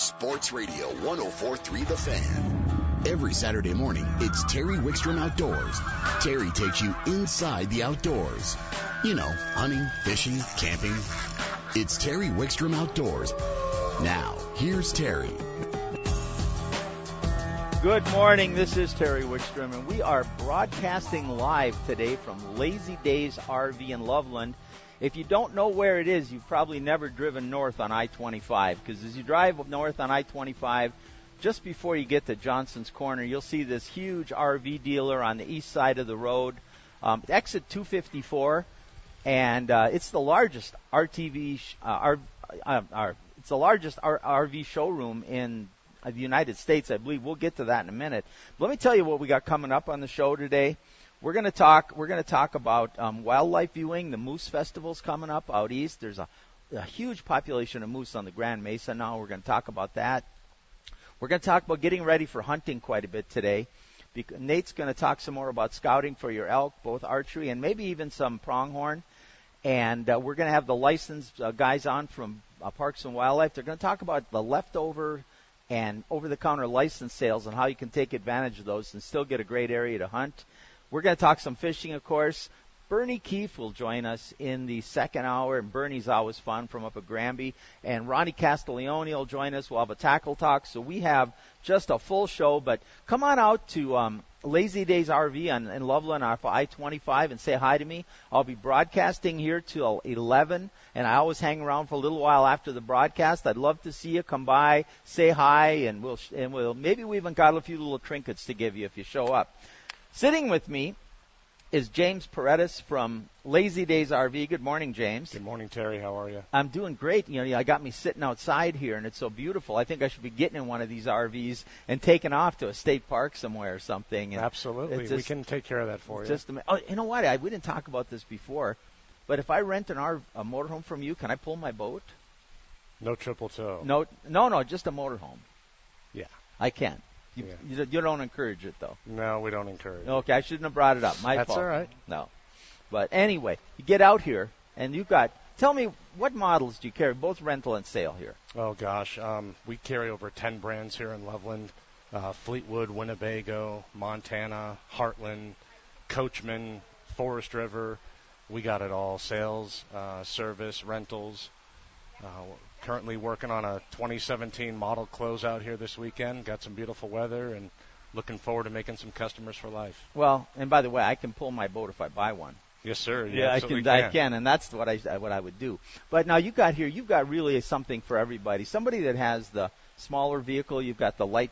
Sports Radio 1043 The Fan. Every Saturday morning, it's Terry Wickstrom Outdoors. Terry takes you inside the outdoors. You know, hunting, fishing, camping. It's Terry Wickstrom Outdoors. Now, here's Terry. Good morning. This is Terry Wickstrom, and we are broadcasting live today from Lazy Days RV in Loveland. If you don't know where it is, you've probably never driven north on I 25 because as you drive north on I 25, just before you get to Johnson's Corner, you'll see this huge RV dealer on the east side of the road. Um, exit 254, and uh, it's the largest RTV, uh, R, uh, uh, it's the largest R- RV showroom in uh, the United States, I believe. We'll get to that in a minute. But let me tell you what we got coming up on the show today. We're going to talk. We're going to talk about um, wildlife viewing. The Moose Festival's coming up out east. There's a, a huge population of moose on the Grand Mesa now. We're going to talk about that. We're going to talk about getting ready for hunting quite a bit today. Nate's going to talk some more about scouting for your elk, both archery and maybe even some pronghorn. And uh, we're going to have the licensed uh, guys on from uh, Parks and Wildlife. They're going to talk about the leftover and over-the-counter license sales and how you can take advantage of those and still get a great area to hunt. We're going to talk some fishing, of course. Bernie Keefe will join us in the second hour, and Bernie's always fun from up at Granby. And Ronnie Castiglione will join us. We'll have a tackle talk. So we have just a full show. But come on out to um, Lazy Days RV on, in Loveland off I-25 and say hi to me. I'll be broadcasting here till 11, and I always hang around for a little while after the broadcast. I'd love to see you come by, say hi, and we'll and we'll maybe we even got a few little trinkets to give you if you show up. Sitting with me is James Paredes from Lazy Days RV. Good morning, James. Good morning, Terry. How are you? I'm doing great. You know, I got me sitting outside here, and it's so beautiful. I think I should be getting in one of these RVs and taking off to a state park somewhere or something. And Absolutely. it's we can take care of that for you. Just oh, you know what? I we didn't talk about this before, but if I rent an R a motorhome from you, can I pull my boat? no triple tow. No, no, no, just a motorhome. Yeah. I can. You, Yeah. you, you don't encourage it though. No, we don't encourage. it. Okay, I shouldn't have brought it up. My That's fault. all right. No. But anyway, you get out here and you got tell me what models do you carry, both rental and sale here? Oh gosh, um, we carry over 10 brands here in Loveland: uh, Fleetwood, Winnebago, Montana, Heartland, Coachmen, Forest River. We got it all: sales, uh, service, rentals. Uh, currently working on a 2017 model closeout here this weekend. Got some beautiful weather and looking forward to making some customers for life. Well, and by the way, I can pull my boat if I buy one. Yes, sir. You Yeah, I absolutely can, I can, and that's what I what I would do. But now you got here, you've got really something for everybody. Somebody that has the smaller vehicle, you've got the light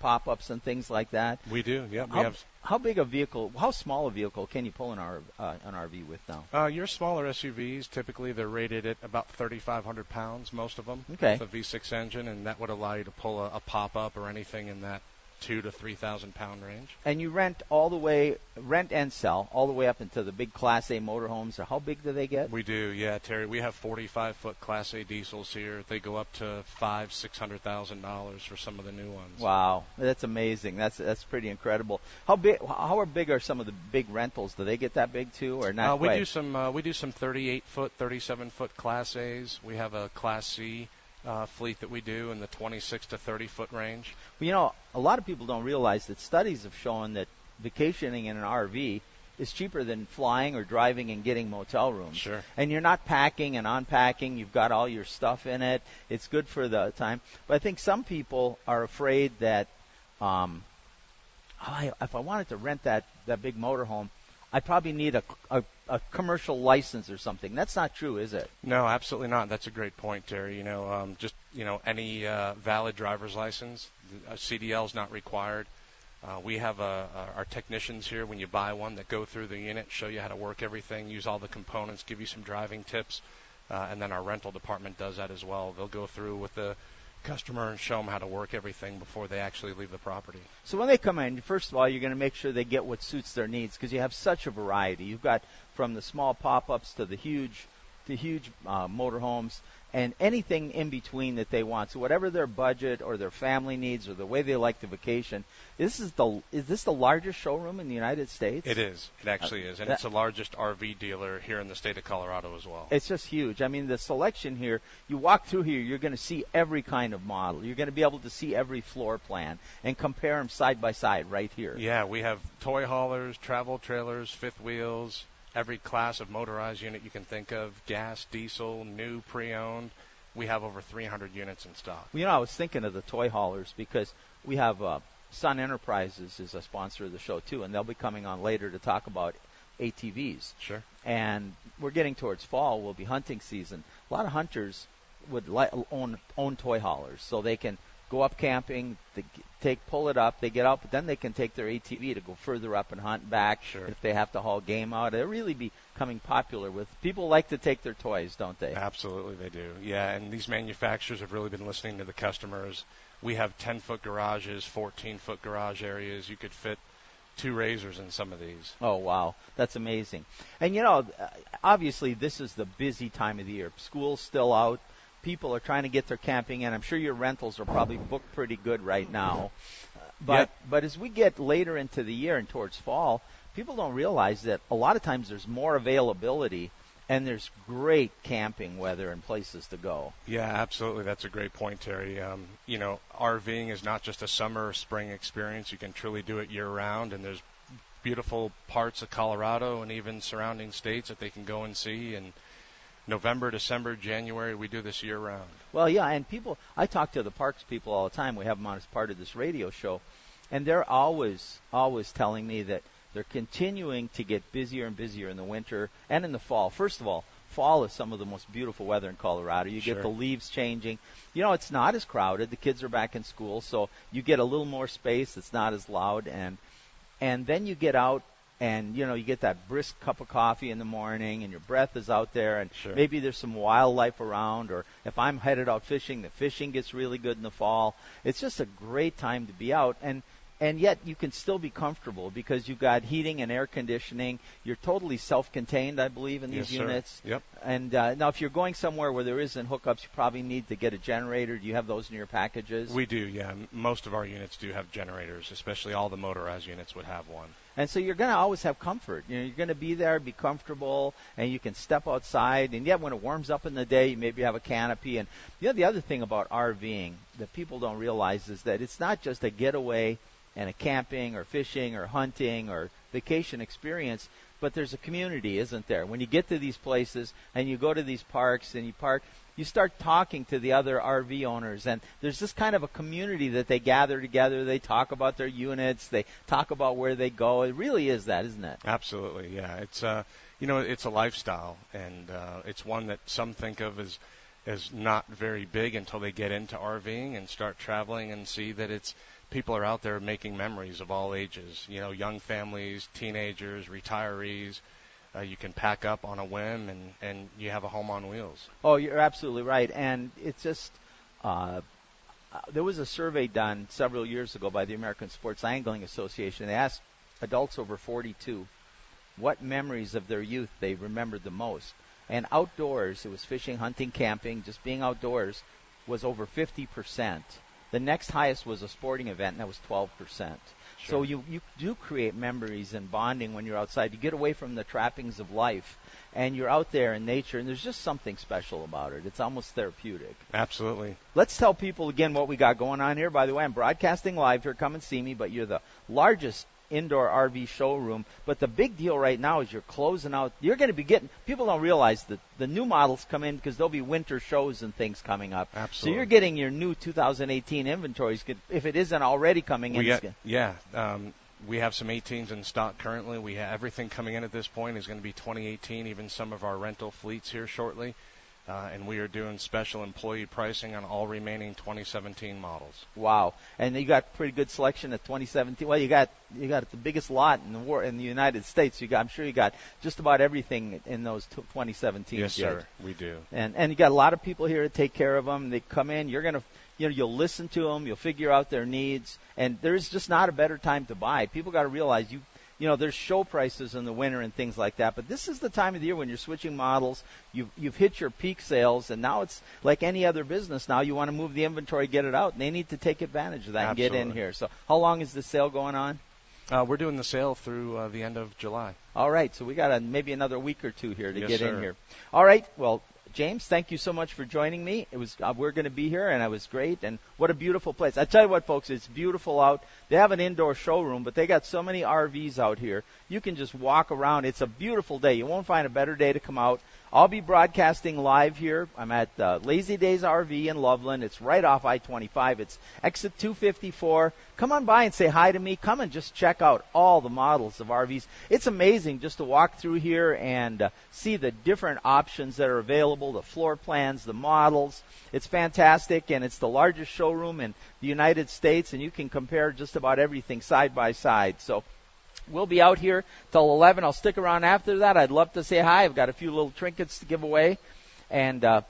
pop-ups and things like that. We do. Yeah, we How, have how big a vehicle? How small a vehicle can you pull an, R, uh, an RV with now? Uh, your smaller SUVs, typically they're rated at about 3,500 pounds, most of them. Okay. With a V6 engine, and that would allow you to pull a, a pop-up or anything in that two to 3,000 pound range. And you rent all the way, rent and sell all the way up into the big Class A motorhomes. How big do they get? We do, yeah, Terry. We have 45 foot Class A diesels here. They go up to five, six hundred thousand dollars for some of the new ones. Wow, that's amazing. That's that's pretty incredible. How big? How are big are some of the big rentals? Do they get that big too, or not Uh, we quite? do some. Uh, we do some 38 foot, 37 foot Class A's. We have a Class C uh, fleet that we do in the 26 to 30 foot range. Well, you know, a lot of people don't realize that studies have shown that vacationing in an RV is cheaper than flying or driving and getting motel rooms. Sure. And you're not packing and unpacking. You've got all your stuff in it. It's good for the time. But I think some people are afraid that um, oh, I, if I wanted to rent that that big motorhome, I probably need a, a a commercial license or something. That's not true, is it? No, absolutely not. That's a great point, Terry. You know, um, just you know, any uh, valid driver's license, a CDL is not required. Uh, we have uh, our technicians here when you buy one that go through the unit, show you how to work everything, use all the components, give you some driving tips, uh, and then our rental department does that as well. They'll go through with the customer and show them how to work everything before they actually leave the property. So when they come in, first of all, you're going to make sure they get what suits their needs because you have such a variety. You've got from the small pop-ups to the huge, to huge uh, motorhomes, and anything in between that they want. So whatever their budget or their family needs or the way they like to vacation, this is the is this the largest showroom in the United States? It is. It actually is, and that- it's the largest RV dealer here in the state of Colorado as well. It's just huge. I mean, the selection here, you walk through here, you're going to see every kind of model. You're going to be able to see every floor plan and compare them side by side right here. Yeah, we have toy haulers, travel trailers, fifth wheels, every class of motorized unit you can think of, gas, diesel, new, pre-owned. We have over 300 units in stock. You know, I was thinking of the toy haulers because we have uh, Sun Enterprises is a sponsor of the show too, and they'll be coming on later to talk about ATVs. Sure. And we're getting towards fall. we'll be hunting season. A lot of hunters would li- own own toy haulers, so they can go up camping, they g- take pull it up, they get out, but then they can take their ATV to go further up and hunt back. Sure. If they have to haul game out, it'll really be becoming popular with people like to take their toys, don't they? Absolutely, they do. Yeah, and these manufacturers have really been listening to the customers. We have 10 foot garages, 14 foot garage areas. You could fit two RZRs in some of these. Oh wow, that's amazing. And you know, uh, obviously this is the busy time of the year. School's still out. People are trying to get their camping in. I'm sure your rentals are probably booked pretty good right now. Uh, But Yep. but as we get later into the year and towards fall, people don't realize that a lot of times there's more availability and there's great camping weather and places to go. Yeah, absolutely. That's a great point, Terry. Um, you know, RVing is not just a summer or spring experience. You can truly do it year round, and there's beautiful parts of Colorado and even surrounding states that they can go and see. And November, December, January, we do this year round. Well, yeah, and people, I talk to the parks people all the time. We have them on as part of this radio show, and they're always, always telling me that they're continuing to get busier and busier in the winter and in the fall. First of all, fall is some of the most beautiful weather in Colorado. You Sure. get the leaves changing. You know, it's not as crowded. The kids are back in school, so you get a little more space. It's not as loud, and and then you get out and you know you get that brisk cup of coffee in the morning and your breath is out there and Sure. maybe there's some wildlife around or if I'm headed out fishing the fishing gets really good in the fall it's just a great time to be out and and yet you can still be comfortable because you've got heating and air conditioning you're totally self-contained I believe in these Yes, sir. units Yep. and uh, now if you're going somewhere where there isn't hookups you probably need to get a generator do you have those in your packages We do, yeah. Most of our units do have generators, especially all the motorized units would have one. And so you're going to always have comfort. You know, you're going to be there, be comfortable, and you can step outside. And yet, when it warms up in the day, you maybe have a canopy. And you know, the other thing about RVing that people don't realize is that it's not just a getaway and a camping or fishing or hunting or vacation experience, but there's a community, isn't there? When you get to these places and you go to these parks and you park, you start talking to the other RV owners, and there's this kind of a community that they gather together. They talk about their units, they talk about where they go. It really is that, isn't it? Absolutely, yeah. It's uh, you know, it's a lifestyle, and uh, it's one that some think of as as not very big until they get into RVing and start traveling and see that it's people are out there making memories of all ages. You know, young families, teenagers, retirees. Uh, you can pack up on a whim, and and you have a home on wheels. Oh, you're absolutely right. And it's just, uh, uh, there was a survey done several years ago by the American Sports Angling Association. They asked adults over 42 what memories of their youth they remembered the most. And outdoors, it was fishing, hunting, camping, just being outdoors, was over 50%. The next highest was a sporting event, and that was 12%. So you, you do create memories and bonding when you're outside. You get away from the trappings of life, and you're out there in nature, and there's just something special about it. It's almost therapeutic. Absolutely. Let's tell people again what we got going on here. By the way, I'm broadcasting live here. Come and see me. But you're the largest indoor RV showroom. But the big deal right now is you're closing out. You're going to be getting. People don't realize that the new models come in because there'll be winter shows and things coming up. Absolutely. So you're getting your new 2018 inventories if it isn't already coming in. We it's got, yeah, um, we have some 18s in stock currently. We have everything coming in at this point is going to be 2018. Even some of our rental fleets here shortly, uh, and we are doing special employee pricing on all remaining 2017 models. Wow. And you got pretty good selection at 2017. Well, you got you got the biggest lot in the war in the United States. You got I'm sure you got just about everything in those t- 2017. Yes, sir, we do. And and you got a lot of people here to take care of them. They come in. You're gonna you know you'll listen to them. You'll figure out their needs. And there's just not a better time to buy. People got to realize you you know, there's show prices in the winter and things like that. But this is the time of the year when you're switching models. You've you've hit your peak sales, and now it's like any other business. Now you want to move the inventory, get it out, and they need to take advantage of that Absolutely. and get in here. So, how long is the sale going on? Uh, we're doing the sale through uh, the end of July. All right, so we got a, maybe another week or two here to Yes, get sir. in here. All right, well, James, thank you so much for joining me. It was uh, we're going to be here, and it was great. And what a beautiful place! I tell you what, folks, it's beautiful out. They have an indoor showroom, but they got so many RVs out here. You can just walk around. It's a beautiful day. You won't find a better day to come out. I'll be broadcasting live here. I'm at uh, Lazy Days RV in Loveland. It's right off I-25. It's exit 254. Come on by and say hi to me. Come and just check out all the models of RVs. It's amazing just to walk through here and uh, see the different options that are available, the floor plans, the models. It's fantastic, and it's the largest showroom in the United States, and you can compare just about everything side by side. So We'll be out here till 11. I'll stick around after that. I'd love to say hi. I've got a few little trinkets to give away. And uh,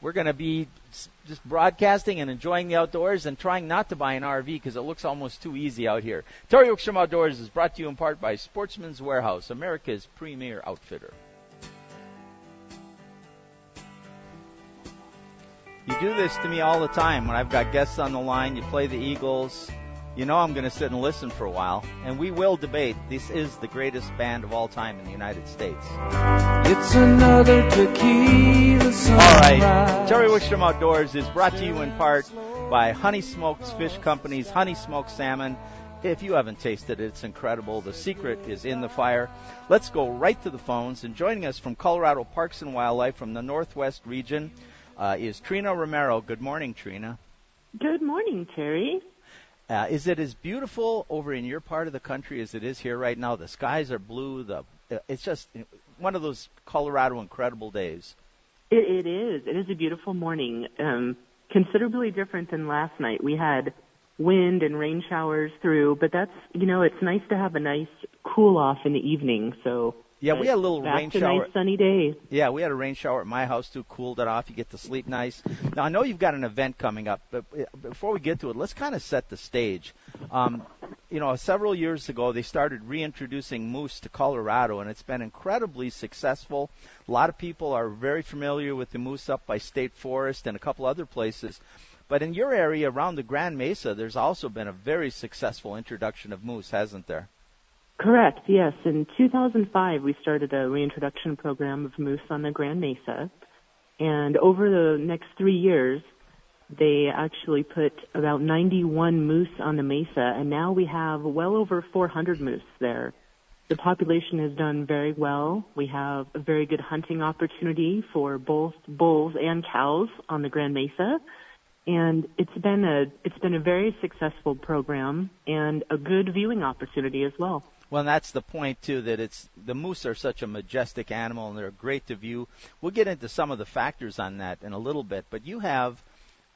we're going to be just broadcasting and enjoying the outdoors and trying not to buy an RV because it looks almost too easy out here. Terry Wickstrom Outdoors is brought to you in part by Sportsman's Warehouse, America's premier outfitter. You do this to me all the time when I've got guests on the line. You play the Eagles. You know I'm going to sit and listen for a while, and we will debate. This is the greatest band of all time in the United States. It's another tequila All sunrise. right, Terry Wickstrom Outdoors is brought to you in part by Honey Smoked Fish Company's Honey Smoked Salmon. If you haven't tasted it, it's incredible. The secret is in the fire. Let's go right to the phones. And joining us from Colorado Parks and Wildlife from the Northwest region uh, is Trina Romero. Good morning, Trina. Good morning, Terry. Uh, is it as beautiful over in your part of the country as it is here right now? The skies are blue. The uh, it's just one of those Colorado incredible days. It, it is. It is a beautiful morning. Um, considerably different than last night. We had wind and rain showers through, but that's you know it's nice to have a nice cool off in the evening. So Yeah, we had a little rain shower. nice sunny day. Yeah, we had a rain shower at my house too. Cooled it off. You get to sleep nice. Now I know you've got an event coming up, but uh, before we get to it, let's kind of set the stage. Um, you know, several years ago they started reintroducing moose to Colorado, and it's been incredibly successful. A lot of people are very familiar with the moose up by State Forest and a couple other places. But in your area around the Grand Mesa, there's also been a very successful introduction of moose, hasn't there? Correct. Yes. In 2005, we started a reintroduction program of moose on the Grand Mesa, and over the next three years, they actually put about 91 moose on the mesa, and now we have well over 400 moose there. The population has done very well. We have a very good hunting opportunity for both bulls and cows on the Grand Mesa, and it's been a it's been a very successful program and a good viewing opportunity as well. Well, that's the point too. That it's the moose are such a majestic animal, and they're great to view. We'll get into some of the factors on that in a little bit. But you have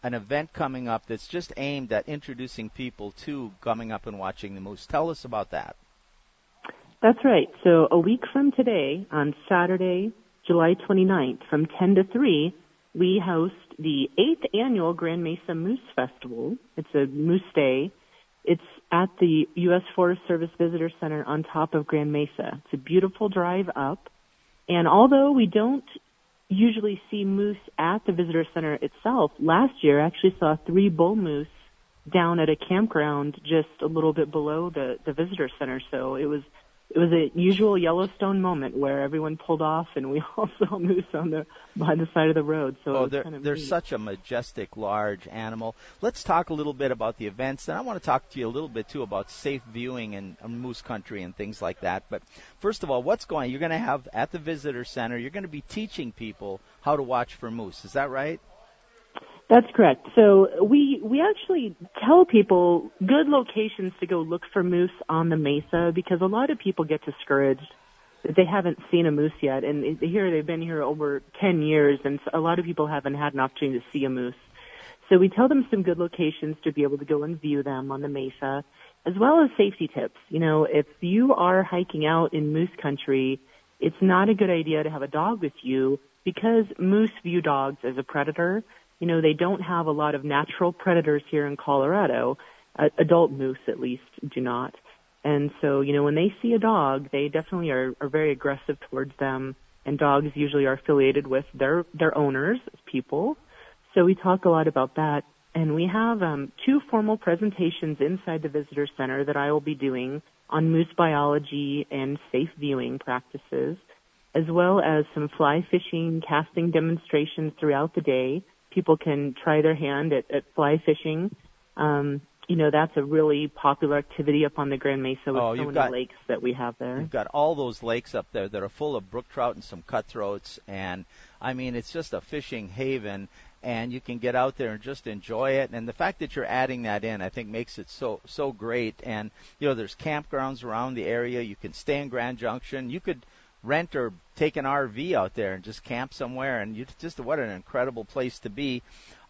an event coming up that's just aimed at introducing people to coming up and watching the moose. Tell us about that. That's right. So a week from today, on Saturday, July 29th, from 10 to 3, we host the eighth annual Grand Mesa Moose Festival. It's a moose day. It's at the U.S. Forest Service Visitor Center on top of Grand Mesa. It's a beautiful drive up. And although we don't usually see moose at the visitor center itself, last year I actually saw three bull moose down at a campground just a little bit below the, the visitor center. So it was it was a usual Yellowstone moment where everyone pulled off and we all saw moose on the by the side of the road. So Oh, they're kind of they're neat. such a majestic, large animal. Let's talk a little bit about the events, and I want to talk to you a little bit too about safe viewing and, and moose country and things like that. But first of all, what's going? You're going to have at the visitor center. You're going to be teaching people how to watch for moose. Is that right? That's correct. So we we actually tell people good locations to go look for moose on the mesa because a lot of people get discouraged that they haven't seen a moose yet, and here they've been here over 10 years, and a lot of people haven't had an opportunity to see a moose. So we tell them some good locations to be able to go and view them on the mesa, as well as safety tips. You know, if you are hiking out in moose country, it's not a good idea to have a dog with you because moose view dogs as a predator. You know, they don't have a lot of natural predators here in Colorado. Uh, adult moose, at least, do not. And so, you know, when they see a dog, they definitely are, are very aggressive towards them. And dogs usually are affiliated with their, their owners, people. So we talk a lot about that. And we have um, two formal presentations inside the visitor center that I will be doing on moose biology and safe viewing practices, as well as some fly fishing casting demonstrations throughout the day. People can try their hand at, at fly fishing. Um, you know, that's a really popular activity up on the Grand Mesa with oh, so many got, lakes that we have there. You've got all those lakes up there that are full of brook trout and some cutthroats, and I mean, it's just a fishing haven, and you can get out there and just enjoy it. And the fact that you're adding that in, I think, makes it so so great. And you know, there's campgrounds around the area. You can stay in Grand Junction. You could rent or take an RV out there and just camp somewhere. And you just what an incredible place to be.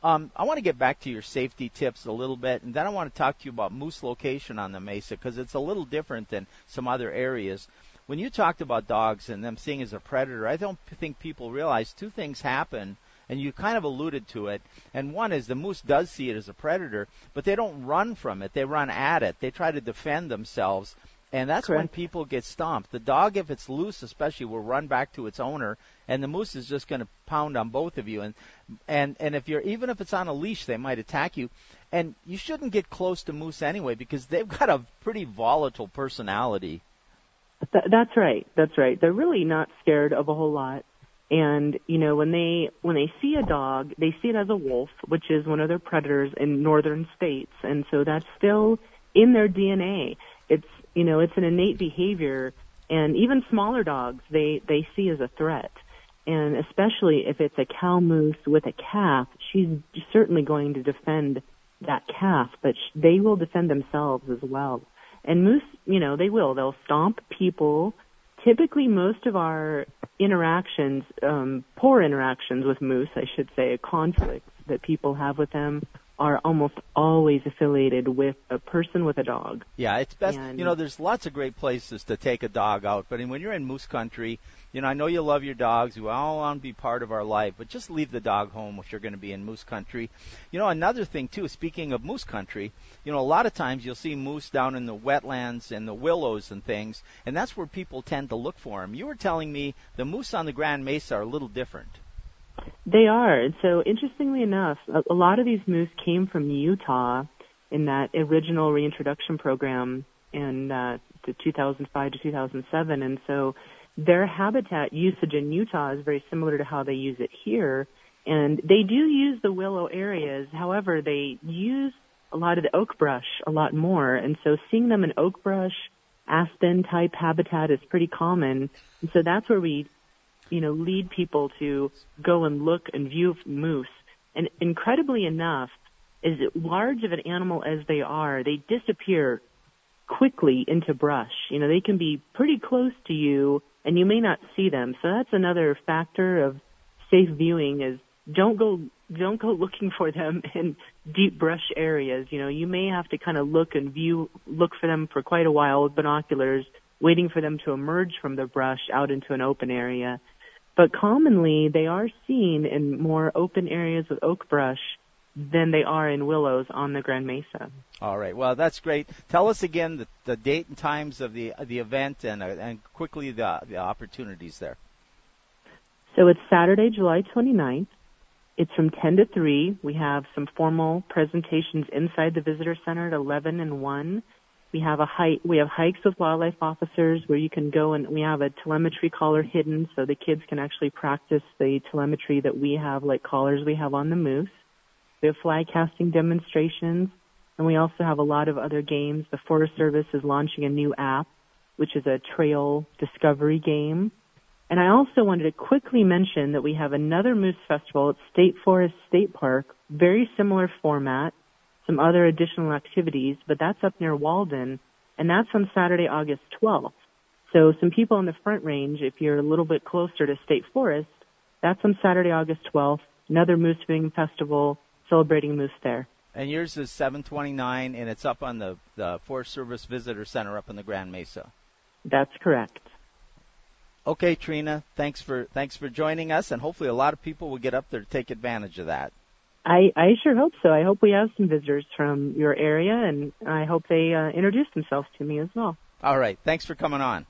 Um, I want to get back to your safety tips a little bit, and then I want to talk to you about moose location on the mesa because it's a little different than some other areas. When you talked about dogs and them seeing as a predator, I don't think people realize two things happen and you kind of alluded to it. And one is the moose does see it as a predator, but they don't run from it. They run at it. They try to defend themselves. And that's Correct. when people get stomped. The dog, if it's loose, especially, will run back to its owner, and the moose is just going to pound on both of you. And and and if you're even if it's on a leash, they might attack you. And you shouldn't get close to moose anyway because they've got a pretty volatile personality. Th- that's right. That's right. They're really not scared of a whole lot. And you know when they when they see a dog, they see it as a wolf, which is one of their predators in northern states, and so that's still in their DNA. You know it's an innate behavior, and even smaller dogs they they see as a threat. And especially if it's a cow moose with a calf, she's certainly going to defend that calf, but sh- they will defend themselves as well. And moose, you know, they will. They'll stomp people. Typically, most of our interactions, um, poor interactions with moose, I should say, conflicts that people have with them are almost always affiliated with a person with a dog. Yeah, it's best. And- you know, there's lots of great places to take a dog out, but when you're in moose country, you know, I know you love your dogs. You all want to be part of our life, but just leave the dog home if you're going to be in moose country. You know, another thing too. Speaking of moose country, you know, a lot of times you'll see moose down in the wetlands and the willows and things, and that's where people tend to look for them. You were telling me the moose on the Grand Mesa are a little different. They are. So interestingly enough, a, a lot of these moose came from Utah in that original reintroduction program in uh, the 2005 to 2007. And so their habitat usage in Utah is very similar to how they use it here. And they do use the willow areas. However, they use a lot of the oak brush a lot more. And so seeing them in oak brush, aspen type habitat is pretty common. And so that's where we you know, lead people to go and look and view moose. And incredibly enough, as large of an animal as they are, they disappear quickly into brush. You know, they can be pretty close to you and you may not see them. So that's another factor of safe viewing is don't go don't go looking for them in deep brush areas. You know, you may have to kind of look and view look for them for quite a while with binoculars, waiting for them to emerge from the brush out into an open area. But commonly, they are seen in more open areas with oak brush than they are in willows on the Grand Mesa. All right. Well, that's great. Tell us again the, the date and times of the the event and uh, and quickly the the opportunities there. So it's Saturday, July 29th. It's from 10 to 3. We have some formal presentations inside the visitor center at 11 and 1. We have a hike, we have hikes with wildlife officers where you can go and we have a telemetry collar hidden so the kids can actually practice the telemetry that we have, like collars we have on the moose. We have fly casting demonstrations and we also have a lot of other games. The Forest Service is launching a new app, which is a trail discovery game. And I also wanted to quickly mention that we have another moose festival at State Forest State Park, very similar format some other additional activities, but that's up near Walden, and that's on Saturday, August 12th. So some people in the Front Range, if you're a little bit closer to State Forest, that's on Saturday, August 12th. Another moose viewing festival celebrating moose there. And yours is 729, and it's up on the, the Forest Service Visitor Center up in the Grand Mesa. That's correct. Okay, Trina, thanks for thanks for joining us, and hopefully a lot of people will get up there to take advantage of that. I, I sure hope so. I hope we have some visitors from your area, and I hope they uh, introduce themselves to me as well. All right. Thanks for coming on.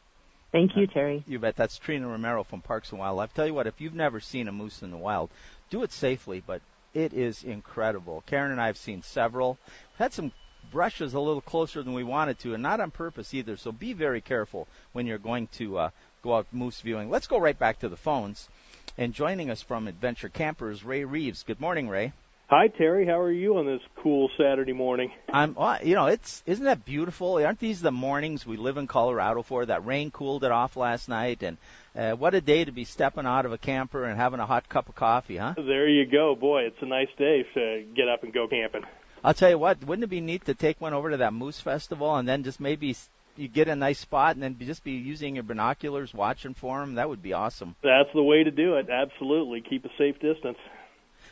Thank you, Terry. You bet. That's Trina Romero from Parks and Wildlife. Tell you what, if you've never seen a moose in the wild, do it safely, but it is incredible. Karen and I have seen several. Had some brushes a little closer than we wanted to, and not on purpose either. So be very careful when you're going to uh, go out moose viewing. Let's go right back to the phones. And joining us from Adventure Campers, Ray Reeves. Good morning, Ray. Hi Terry, how are you on this cool Saturday morning? I'm, you know, it's isn't that beautiful? Aren't these the mornings we live in Colorado for? That rain cooled it off last night, and uh, what a day to be stepping out of a camper and having a hot cup of coffee, huh? There you go, boy. It's a nice day to get up and go camping. I'll tell you what, wouldn't it be neat to take one over to that moose festival and then just maybe you get a nice spot and then just be using your binoculars watching for them? That would be awesome. That's the way to do it. Absolutely, keep a safe distance.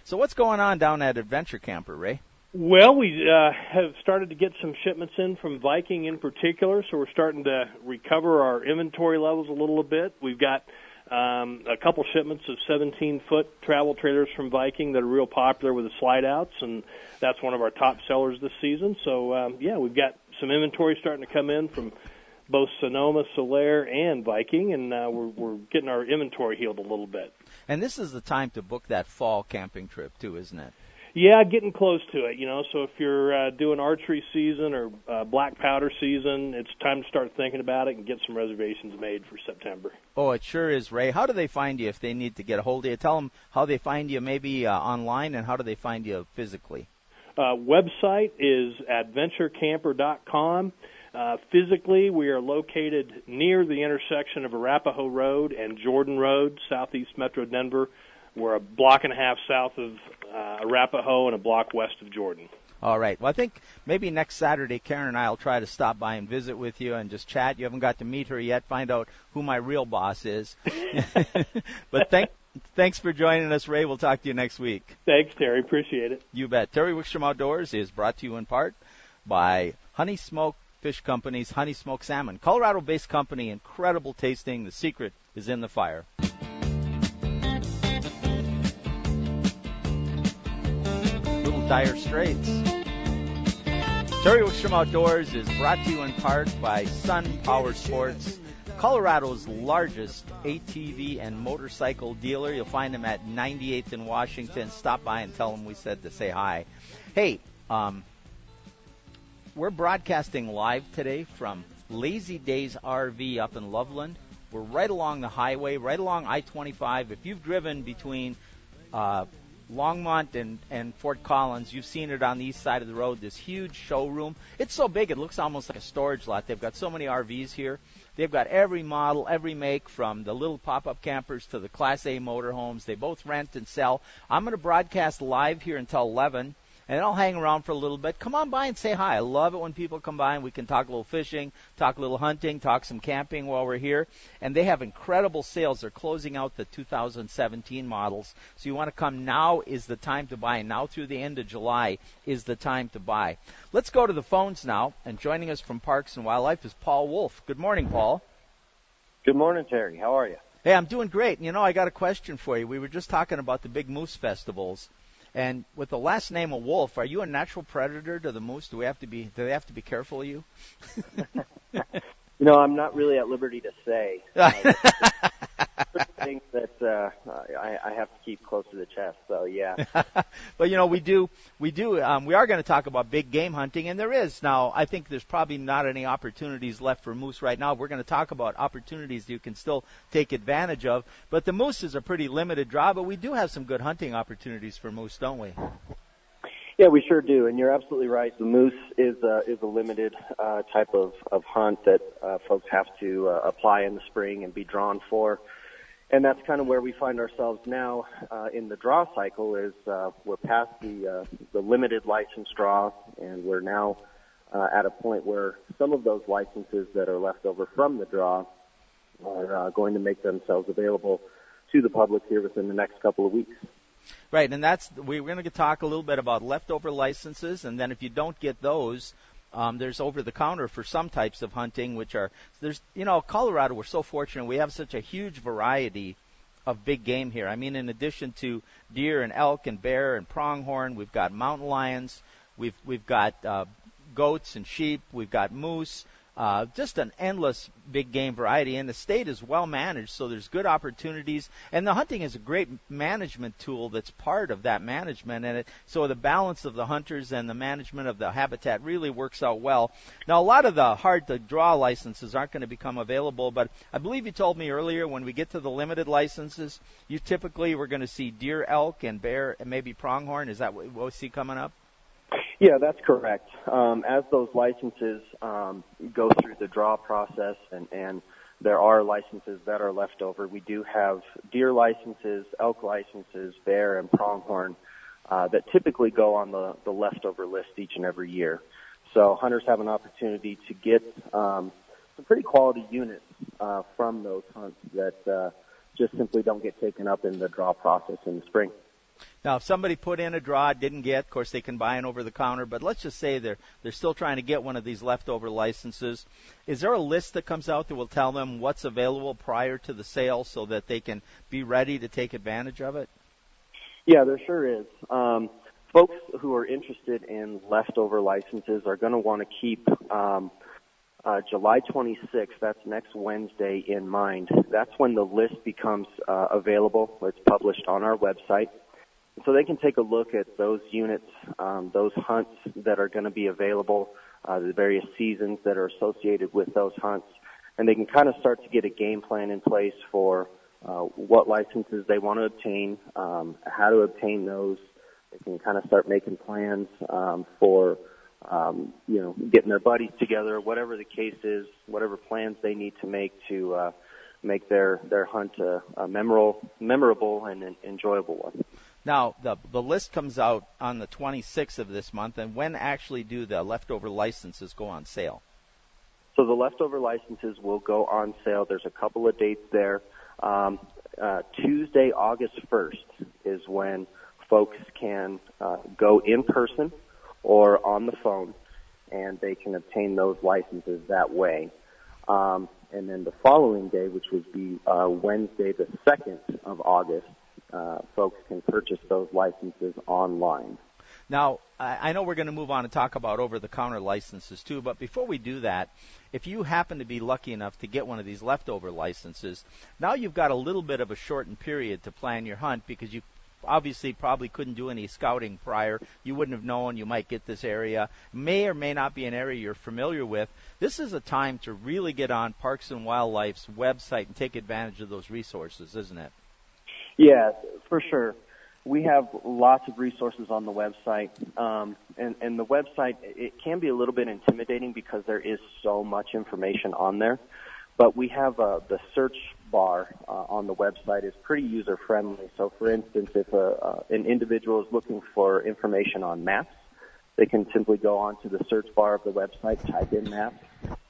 So what's going on down at Adventure Camper, Ray? Well, we uh, have started to get some shipments in from Viking in particular, so we're starting to recover our inventory levels a little bit. We've got um, a couple shipments of 17 foot travel trailers from Viking that are real popular with the slide outs, and that's one of our top sellers this season. So, um, yeah, we've got some inventory starting to come in from both Sonoma, Solaire, and Viking, and uh, we're, we're getting our inventory healed a little bit. And this is the time to book that fall camping trip too, isn't it? Yeah, getting close to it. You know, so if you're uh, doing archery season or uh, black powder season, it's time to start thinking about it and get some reservations made for September. Oh, it sure is, Ray. How do they find you if they need to get a hold of you? Tell them how they find you, maybe uh, online, and how do they find you physically? Uh, website is adventurecamper.com. Uh, physically, we are located near the intersection of Arapahoe Road and Jordan Road, southeast Metro Denver. We're a block and a half south of uh, Arapahoe and a block west of Jordan. All right. Well, I think maybe next Saturday, Karen and I will try to stop by and visit with you and just chat. You haven't got to meet her yet. Find out who my real boss is. but thank, thanks for joining us, Ray. We'll talk to you next week. Thanks, Terry. Appreciate it. You bet. Terry Wickstrom Outdoors is brought to you in part by Honey Smoke Fish Company's Honey Smoked Salmon. Colorado based company, incredible tasting. The secret is in the fire. Little Dire Straits. Terry Wickstrom Outdoors is brought to you in part by Sun Power Sports, Colorado's largest ATV and motorcycle dealer. You'll find them at 98th in Washington. Stop by and tell them we said to say hi. Hey, um, we're broadcasting live today from Lazy Days RV up in Loveland. We're right along the highway, right along I-25. If you've driven between uh, Longmont and, and Fort Collins, you've seen it on the east side of the road. This huge showroom. It's so big, it looks almost like a storage lot. They've got so many RVs here. They've got every model, every make, from the little pop-up campers to the Class A motorhomes. They both rent and sell. I'm going to broadcast live here until 11 and I'll hang around for a little bit. Come on by and say hi. I love it when people come by and we can talk a little fishing, talk a little hunting, talk some camping while we're here. And they have incredible sales. They're closing out the 2017 models. So you want to come now is the time to buy. Now through the end of July is the time to buy. Let's go to the phones now. And joining us from Parks and Wildlife is Paul Wolf. Good morning, Paul. Good morning, Terry. How are you? Hey, I'm doing great. You know, I got a question for you. We were just talking about the big moose festivals. And with the last name of Wolf, are you a natural predator to the moose? Do we have to be? Do they have to be careful of you? you know, I'm not really at liberty to say. Uh, things that uh, I, I have to keep close to the chest. So yeah. but you know, we do, we do, um, we are going to talk about big game hunting, and there is now. I think there's probably not any opportunities left for moose right now. We're going to talk about opportunities you can still take advantage of. But the moose is a pretty limited draw, but we do have some good hunting opportunities for moose, don't we? Yeah, we sure do, and you're absolutely right. The moose is a, is a limited uh, type of, of hunt that uh, folks have to uh, apply in the spring and be drawn for and that's kind of where we find ourselves now uh, in the draw cycle. Is uh, we're past the uh, the limited license draw, and we're now uh, at a point where some of those licenses that are left over from the draw are uh, going to make themselves available to the public here within the next couple of weeks. Right, and that's we're going to talk a little bit about leftover licenses, and then if you don't get those, um, there's over the counter for some types of hunting, which are there's you know Colorado. We're so fortunate we have such a huge variety of big game here. I mean, in addition to deer and elk and bear and pronghorn, we've got mountain lions, we've we've got uh, goats and sheep, we've got moose, uh, just an endless big game variety, and the state is well managed, so there's good opportunities. And the hunting is a great management tool that's part of that management, and it so the balance of the hunters and the management of the habitat really works out well. Now, a lot of the hard to draw licenses aren't going to become available, but I believe you told me earlier when we get to the limited licenses, you typically we're going to see deer, elk, and bear, and maybe pronghorn. Is that what we see coming up? Yeah, that's correct. Um, as those licenses um, go through the draw process and, and there are licenses that are left over, we do have deer licenses, elk licenses, bear, and pronghorn uh, that typically go on the, the leftover list each and every year. So hunters have an opportunity to get um, some pretty quality units uh, from those hunts that uh, just simply don't get taken up in the draw process in the spring. Now, if somebody put in a draw, didn't get, of course they can buy an over the counter, but let's just say they're they're still trying to get one of these leftover licenses. Is there a list that comes out that will tell them what's available prior to the sale so that they can be ready to take advantage of it? Yeah, there sure is. Um, folks who are interested in leftover licenses are going to want to keep um, uh, July 26th, that's next Wednesday, in mind. That's when the list becomes uh, available. It's published on our website so they can take a look at those units, um, those hunts that are going to be available, uh, the various seasons that are associated with those hunts, and they can kind of start to get a game plan in place for uh, what licenses they want to obtain, um, how to obtain those. They can kind of start making plans um, for um, you know getting their buddies together, whatever the case is, whatever plans they need to make to uh, make their their hunt a, a memorable memorable and an enjoyable one. Now, the the list comes out on the 26th of this month, and when actually do the leftover licenses go on sale? So the leftover licenses will go on sale. There's a couple of dates there. Um, uh, Tuesday, August 1st is when folks can uh, go in person or on the phone, and they can obtain those licenses that way. Um, and then the following day, which would be uh, Wednesday, the 2nd of August, uh, folks can purchase those licenses online. Now, I know we're going to move on and talk about over-the-counter licenses too, but before we do that, if you happen to be lucky enough to get one of these leftover licenses, now you've got a little bit of a shortened period to plan your hunt because you obviously probably couldn't do any scouting prior. You wouldn't have known you might get this area. May or may not be an area you're familiar with. This is a time to really get on Parks and Wildlife's website and take advantage of those resources, isn't it? Yeah, for sure. We have lots of resources on the website, um, and, and the website it can be a little bit intimidating because there is so much information on there. But we have uh, the search bar uh, on the website is pretty user friendly. So, for instance, if a, uh, an individual is looking for information on maps, they can simply go onto the search bar of the website, type in maps,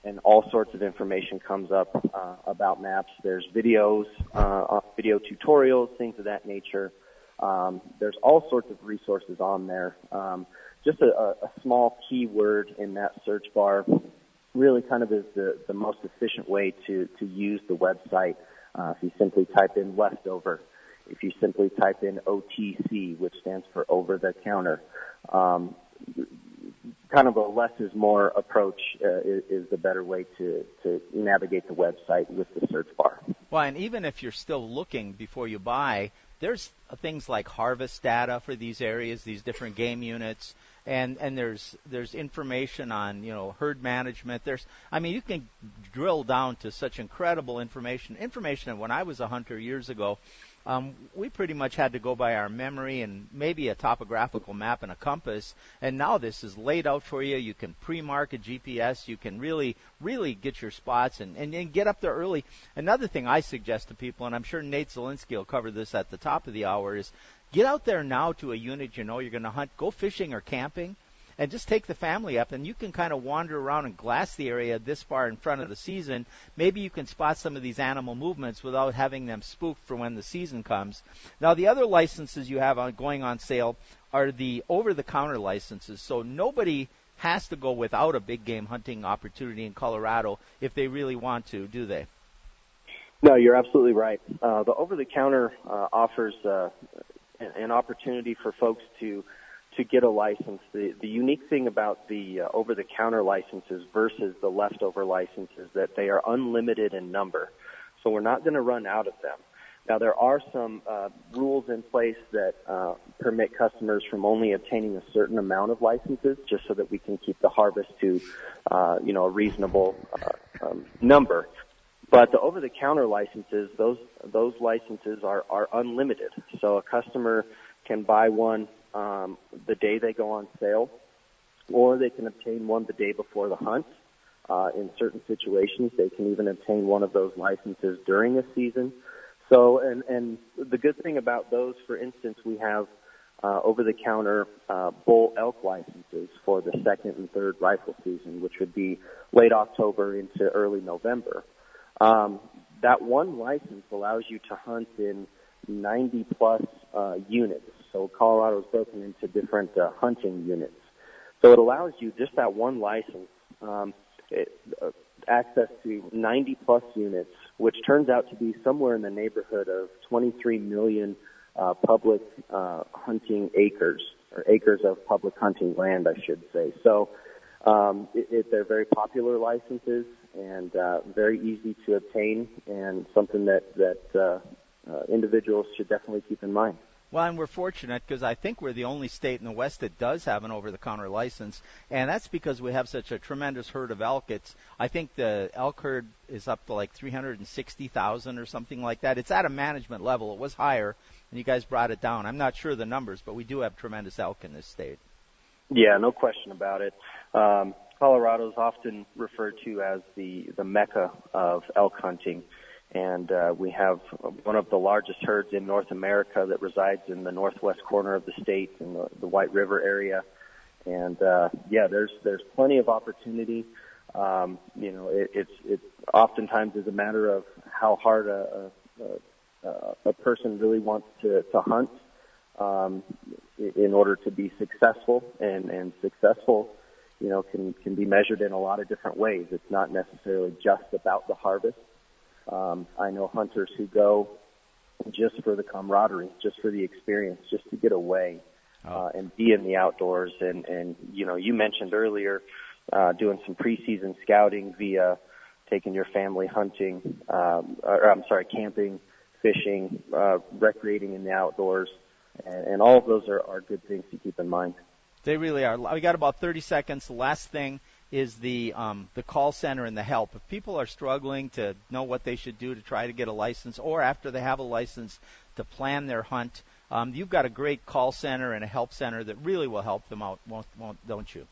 and all sorts of information comes up uh, about maps. There's videos, uh, video tutorials, things of that nature. Um, there's all sorts of resources on there. Um, just a, a small keyword in that search bar really kind of is the, the most efficient way to, to use the website. Uh, if you simply type in leftover, if you simply type in OTC, which stands for over the counter, um, kind of a less is more approach uh, is, is the better way to, to navigate the website with the search bar. Well, and even if you're still looking before you buy, there's things like harvest data for these areas, these different game units, and and there's there's information on you know herd management. There's I mean you can drill down to such incredible information. Information when I was a hunter years ago, um, we pretty much had to go by our memory and maybe a topographical map and a compass. And now this is laid out for you. You can pre-mark a GPS. You can really, really get your spots and, and, and get up there early. Another thing I suggest to people, and I'm sure Nate Zelinsky will cover this at the top of the hour, is get out there now to a unit you know you're going to hunt. Go fishing or camping and just take the family up and you can kind of wander around and glass the area this far in front of the season. Maybe you can spot some of these animal movements without having them spooked for when the season comes. Now the other licenses you have on, going on sale are the over the counter licenses. So nobody has to go without a big game hunting opportunity in Colorado if they really want to, do they? No, you're absolutely right. Uh, the over-the-counter uh, offers uh, an opportunity for folks to to get a license. The the unique thing about the uh, over-the-counter licenses versus the leftover licenses that they are unlimited in number. So we're not going to run out of them. Now there are some uh, rules in place that uh, permit customers from only obtaining a certain amount of licenses, just so that we can keep the harvest to, uh, you know, a reasonable uh, um, number. But the over-the-counter licenses, those those licenses are are unlimited. So a customer can buy one um, the day they go on sale, or they can obtain one the day before the hunt. Uh, in certain situations, they can even obtain one of those licenses during a season. So, and and the good thing about those, for instance, we have uh, over-the-counter uh, bull elk licenses for the second and third rifle season, which would be late October into early November. Um, that one license allows you to hunt in 90 plus uh, units. So Colorado is broken into different uh, hunting units. So it allows you just that one license um, it, uh, access to 90 plus units, which turns out to be somewhere in the neighborhood of 23 million uh, public uh, hunting acres or acres of public hunting land, I should say. So um, it, it, they're very popular licenses and uh, very easy to obtain, and something that that uh, uh, individuals should definitely keep in mind. Well, and we're fortunate because I think we're the only state in the West that does have an over-the-counter license, and that's because we have such a tremendous herd of elk. It's I think the elk herd is up to like 360,000 or something like that. It's at a management level. It was higher, and you guys brought it down. I'm not sure the numbers, but we do have tremendous elk in this state. Yeah, no question about it. Um, Colorado is often referred to as the the mecca of elk hunting and uh, we have one of the largest herds in North America that resides in the northwest corner of the state in the, the White River area. And uh, yeah, there's there's plenty of opportunity. Um, you know, it, it's it oftentimes is a matter of how hard a, a, a, person really wants to to hunt um, in order to be successful, and and successful, you know, can can be measured in a lot of different ways. It's not necessarily just about the harvest um, I know hunters who go just for the camaraderie, just for the experience, just to get away oh. uh, and be in the outdoors. And and you know, you mentioned earlier uh, doing some preseason scouting via taking your family hunting, um, or I'm sorry, camping, fishing, uh, recreating in the outdoors, and, and all of those are, are good things to keep in mind. They really are. We got about 30 seconds. Last thing is the um, the call center and the help. If people are struggling to know what they should do to try to get a license, or after they have a license to plan their hunt, um, you've got a great call center and a help center that really will help them out, won't, won't, don't you?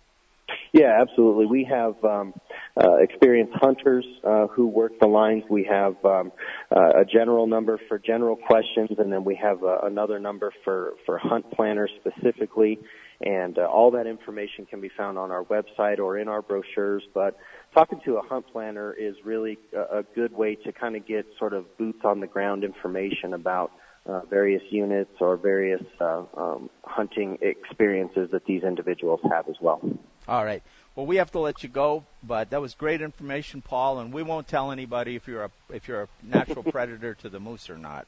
Yeah, absolutely. We have um, uh, experienced hunters uh, who work the lines. We have um, uh, a general number for general questions, and then we have uh, another number for for hunt planners specifically. And uh, all that information can be found on our website or in our brochures. But talking to a hunt planner is really a, a good way to kind of get sort of boots on the ground information about uh, various units or various uh, um, hunting experiences that these individuals have as well. All right. Well, we have to let you go, but that was great information, Paul, and we won't tell anybody if you're a if you're a natural predator to the moose or not.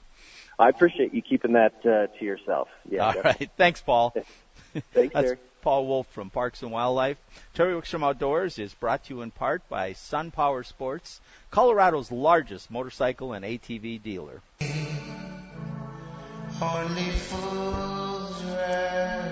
I appreciate you keeping that uh, to yourself. Yeah. All right. Thanks, Paul. Thanks, That's Terry. Paul Wolf from Parks and Wildlife. Terry Wickstrom Outdoors is brought to you in part by Sun Power Sports, Colorado's largest motorcycle and ATV dealer.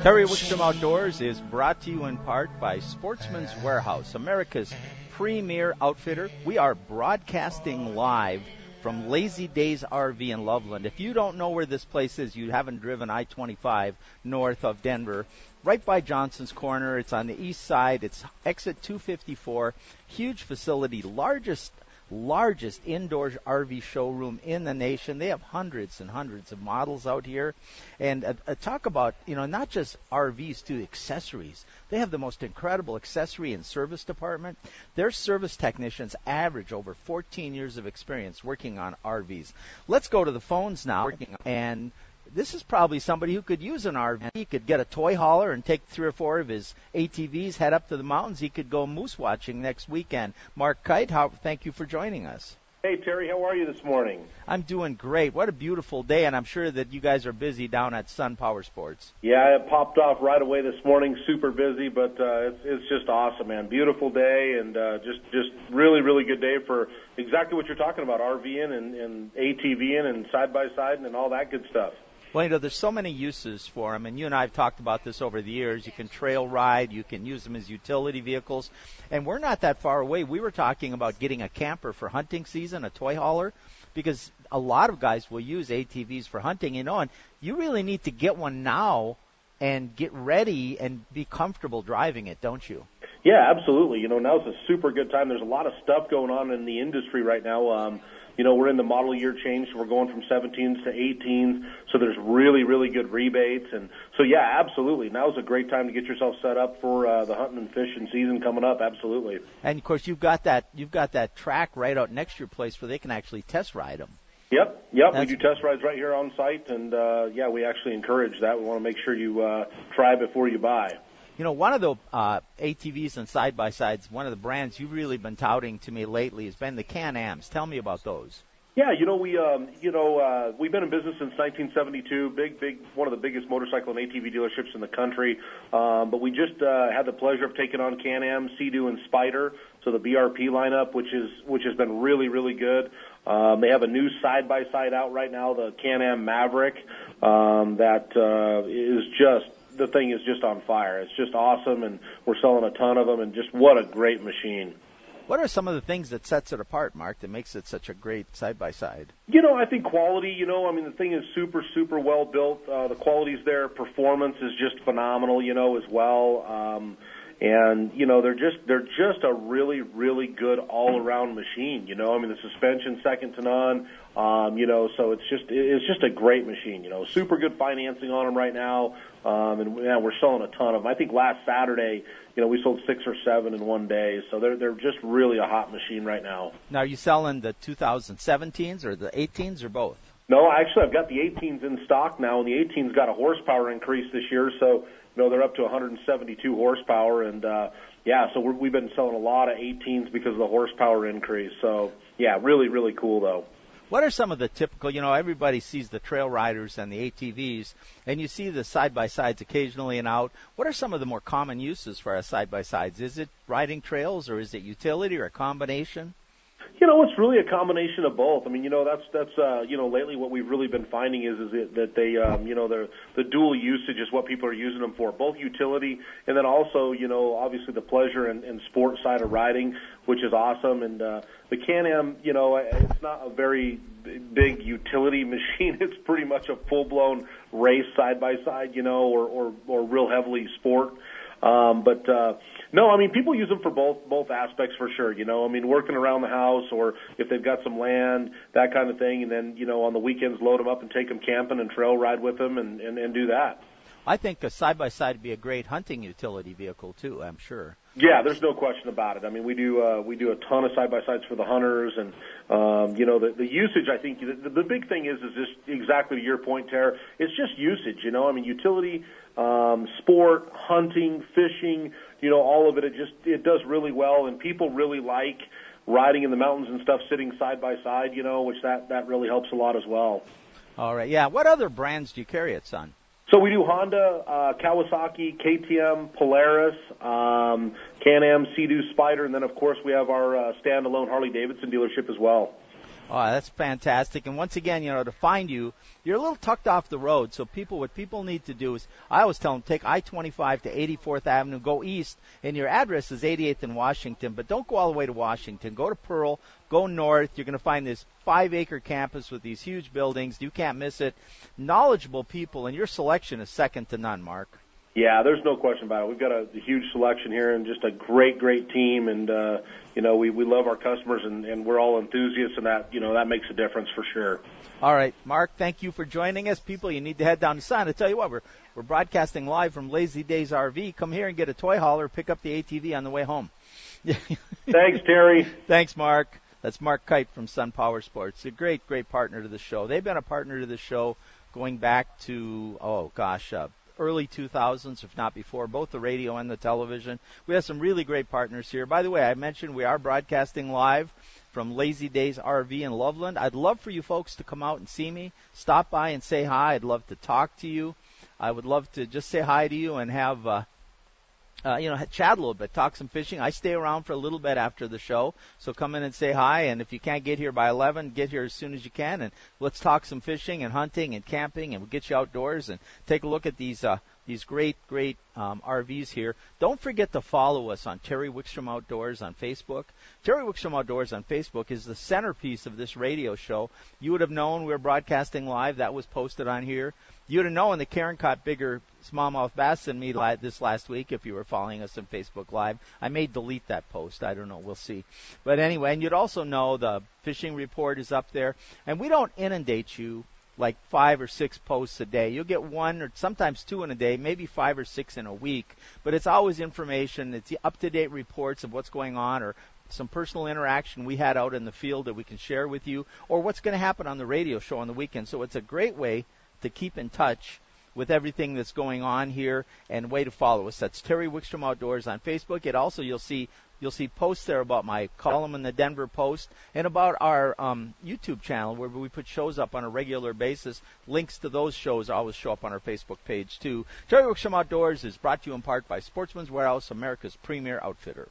Terry Wickstrom Outdoors is brought to you in part by Sportsman's Warehouse, America's premier outfitter. We are broadcasting live from Lazy Days RV in Loveland. If you don't know where this place is, you haven't driven I 25 north of Denver, right by Johnson's Corner. It's on the east side. It's exit 254. Huge facility, largest largest indoor RV showroom in the nation. They have hundreds and hundreds of models out here. And uh, uh, talk about, you know, not just RVs to accessories. They have the most incredible accessory and service department. Their service technicians average over 14 years of experience working on RVs. Let's go to the phones now and this is probably somebody who could use an RV. He could get a toy hauler and take three or four of his ATVs, head up to the mountains. He could go moose watching next weekend. Mark Kite, how, thank you for joining us. Hey, Terry, how are you this morning? I'm doing great. What a beautiful day, and I'm sure that you guys are busy down at Sun Power Sports. Yeah, it popped off right away this morning. Super busy, but uh, it's, it's just awesome, man. Beautiful day, and uh, just just really really good day for exactly what you're talking about: RVing and, and ATVing and side by side and all that good stuff. Well, you know, there's so many uses for them, and you and I have talked about this over the years. You can trail ride, you can use them as utility vehicles, and we're not that far away. We were talking about getting a camper for hunting season, a toy hauler, because a lot of guys will use ATVs for hunting, you know, and you really need to get one now and get ready and be comfortable driving it, don't you? Yeah, absolutely. You know, now's a super good time. There's a lot of stuff going on in the industry right now. Um, you know, we're in the model year change, so we're going from 17s to 18s. So there's really, really good rebates, and so yeah, absolutely. Now's a great time to get yourself set up for uh, the hunting and fishing season coming up. Absolutely. And of course, you've got that you've got that track right out next to your place where they can actually test ride them. Yep, yep. That's... We do test rides right here on site, and uh, yeah, we actually encourage that. We want to make sure you uh, try before you buy. You know, one of the uh, ATVs and side by sides, one of the brands you've really been touting to me lately has been the Can Ams. Tell me about those. Yeah, you know we um, you know uh, we've been in business since 1972. Big, big, one of the biggest motorcycle and ATV dealerships in the country. Um, but we just uh, had the pleasure of taking on Can-Am, Sea-Doo, and Spyder. So the BRP lineup, which is which has been really, really good. Um, they have a new side by side out right now, the Can-Am Maverick, um, that uh, is just the thing is just on fire. It's just awesome, and we're selling a ton of them, and just what a great machine. What are some of the things that sets it apart, Mark, that makes it such a great side by side? You know, I think quality. You know, I mean, the thing is super, super well built. Uh, the quality's there. Performance is just phenomenal. You know, as well. Um, and you know they're just they're just a really really good all around machine you know i mean the suspension second to none um you know so it's just it's just a great machine you know super good financing on them right now um and yeah, we're selling a ton of them i think last saturday you know we sold six or seven in one day. So they're they're just really a hot machine right now. Now are you selling the 2017s or the 18s or both? No, actually, I've got the 18s in stock now, and the 18s got a horsepower increase this year, so you know they're up to 172 horsepower, and uh, yeah, so we're, we've been selling a lot of 18s because of the horsepower increase. So yeah, really, really cool though. What are some of the typical, you know, everybody sees the trail riders and the ATVs, and you see the side by sides occasionally and out. What are some of the more common uses for our side by sides? Is it riding trails or is it utility or a combination? You know, it's really a combination of both. I mean, you know, that's that's uh, you know, lately what we've really been finding is is it, that they, um, you know, the the dual usage is what people are using them for, both utility and then also, you know, obviously the pleasure and, and sport side of riding, which is awesome. And uh, the Can-Am, you know, it's not a very big utility machine. It's pretty much a full blown race side by side, you know, or or or real heavily sport. Um, but uh, no, I mean people use them for both both aspects for sure. You know, I mean working around the house or if they've got some land, that kind of thing, and then you know on the weekends load them up and take them camping and trail ride with them and and, and do that. I think a side by side would be a great hunting utility vehicle too. I'm sure. Yeah, there's no question about it. I mean, we do uh, we do a ton of side by sides for the hunters, and um, you know the, the usage. I think the, the big thing is is just exactly to your point, Terry. It's just usage. You know, I mean, utility, um, sport, hunting, fishing. You know, all of it. It just it does really well, and people really like riding in the mountains and stuff, sitting side by side. You know, which that that really helps a lot as well. All right. Yeah. What other brands do you carry at Sun? So we do Honda, uh, Kawasaki, KTM, Polaris, um, Can-Am, Sea-Doo, Spyder, and then of course we have our uh, standalone Harley Davidson dealership as well. Oh, that's fantastic. And once again, you know, to find you, you're a little tucked off the road. So people, what people need to do is, I always tell them, take I-25 to 84th Avenue, go east, and your address is 88th in Washington, but don't go all the way to Washington. Go to Pearl, go north. You're going to find this five acre campus with these huge buildings. You can't miss it. Knowledgeable people, and your selection is second to none, Mark. Yeah, there's no question about it. We've got a, a huge selection here and just a great, great team. And, uh, you know, we, we love our customers and, and we're all enthusiasts and that, you know, that makes a difference for sure. All right, Mark, thank you for joining us. People, you need to head down to Sun. I tell you what, we're, we're broadcasting live from Lazy Days RV. Come here and get a toy hauler, pick up the ATV on the way home. Thanks, Terry. Thanks, Mark. That's Mark Kite from Sun Power Sports. A great, great partner to the show. They've been a partner to the show going back to, oh gosh, uh, early 2000s, if not before, both the radio and the television. We have some really great partners here. By the way, I mentioned we are broadcasting live from Lazy Days RV in Loveland. I'd love for you folks to come out and see me, stop by and say hi. I'd love to talk to you. I would love to just say hi to you and have uh, uh, you know, chat a little bit, talk some fishing. I stay around for a little bit after the show, so come in and say hi. And if you can't get here by 11, get here as soon as you can, and let's talk some fishing and hunting and camping, and we'll get you outdoors and take a look at these uh, these great, great um, RVs here. Don't forget to follow us on Terry Wickstrom Outdoors on Facebook. Terry Wickstrom Outdoors on Facebook is the centerpiece of this radio show. You would have known we were broadcasting live. That was posted on here. You would have known that Karen caught bigger smallmouth bass than me li- this last week if you were following us on Facebook Live. I may delete that post. I don't know. We'll see. But anyway, and you'd also know the fishing report is up there. And we don't inundate you like five or six posts a day. You'll get one or sometimes two in a day, maybe five or six in a week. But it's always information. It's the up to date reports of what's going on or some personal interaction we had out in the field that we can share with you or what's going to happen on the radio show on the weekend. So it's a great way to keep in touch with everything that's going on here and way to follow us. That's Terry Wickstrom Outdoors on Facebook. It also you'll see You'll see posts there about my column in the Denver Post and about our um, YouTube channel where we put shows up on a regular basis. Links to those shows always show up on our Facebook page too. Terry Wickstrom Outdoors is brought to you in part by Sportsman's Warehouse, America's premier outfitter.